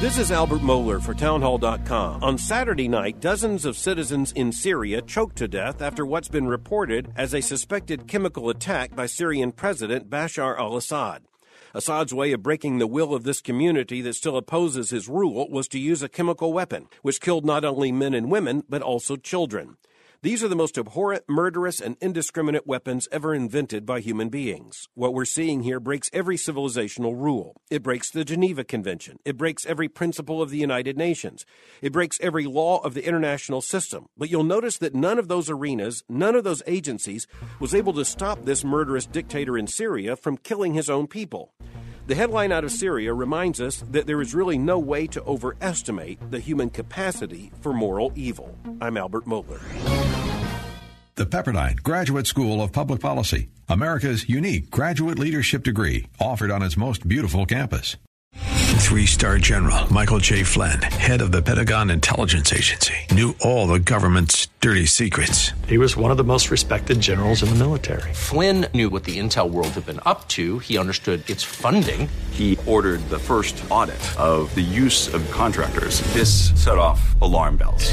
This is Albert Mohler for Townhall.com. On Saturday night, dozens of citizens in Syria choked to death after what's been reported as a suspected chemical attack by Syrian President Bashar al Assad. Assad's way of breaking the will of this community that still opposes his rule was to use a chemical weapon, which killed not only men and women, but also children. These are the most abhorrent, murderous, and indiscriminate weapons ever invented by human beings. What we're seeing here breaks every civilizational rule. It breaks the Geneva Convention. It breaks every principle of the United Nations. It breaks every law of the international system. But you'll notice that none of those arenas, none of those agencies was able to stop this murderous dictator in Syria from killing his own people. The headline out of Syria reminds us that there is really no way to overestimate the human capacity for moral evil. I'm Albert Mohler. The Pepperdine Graduate School of Public Policy, America's unique graduate leadership degree, offered on its most beautiful campus. Three star general Michael J. Flynn, head of the Pentagon Intelligence Agency, knew all the government's dirty secrets. He was one of the most respected generals in the military. Flynn knew what the intel world had been up to. He understood its funding. He ordered the first audit of the use of contractors. This set off alarm bells.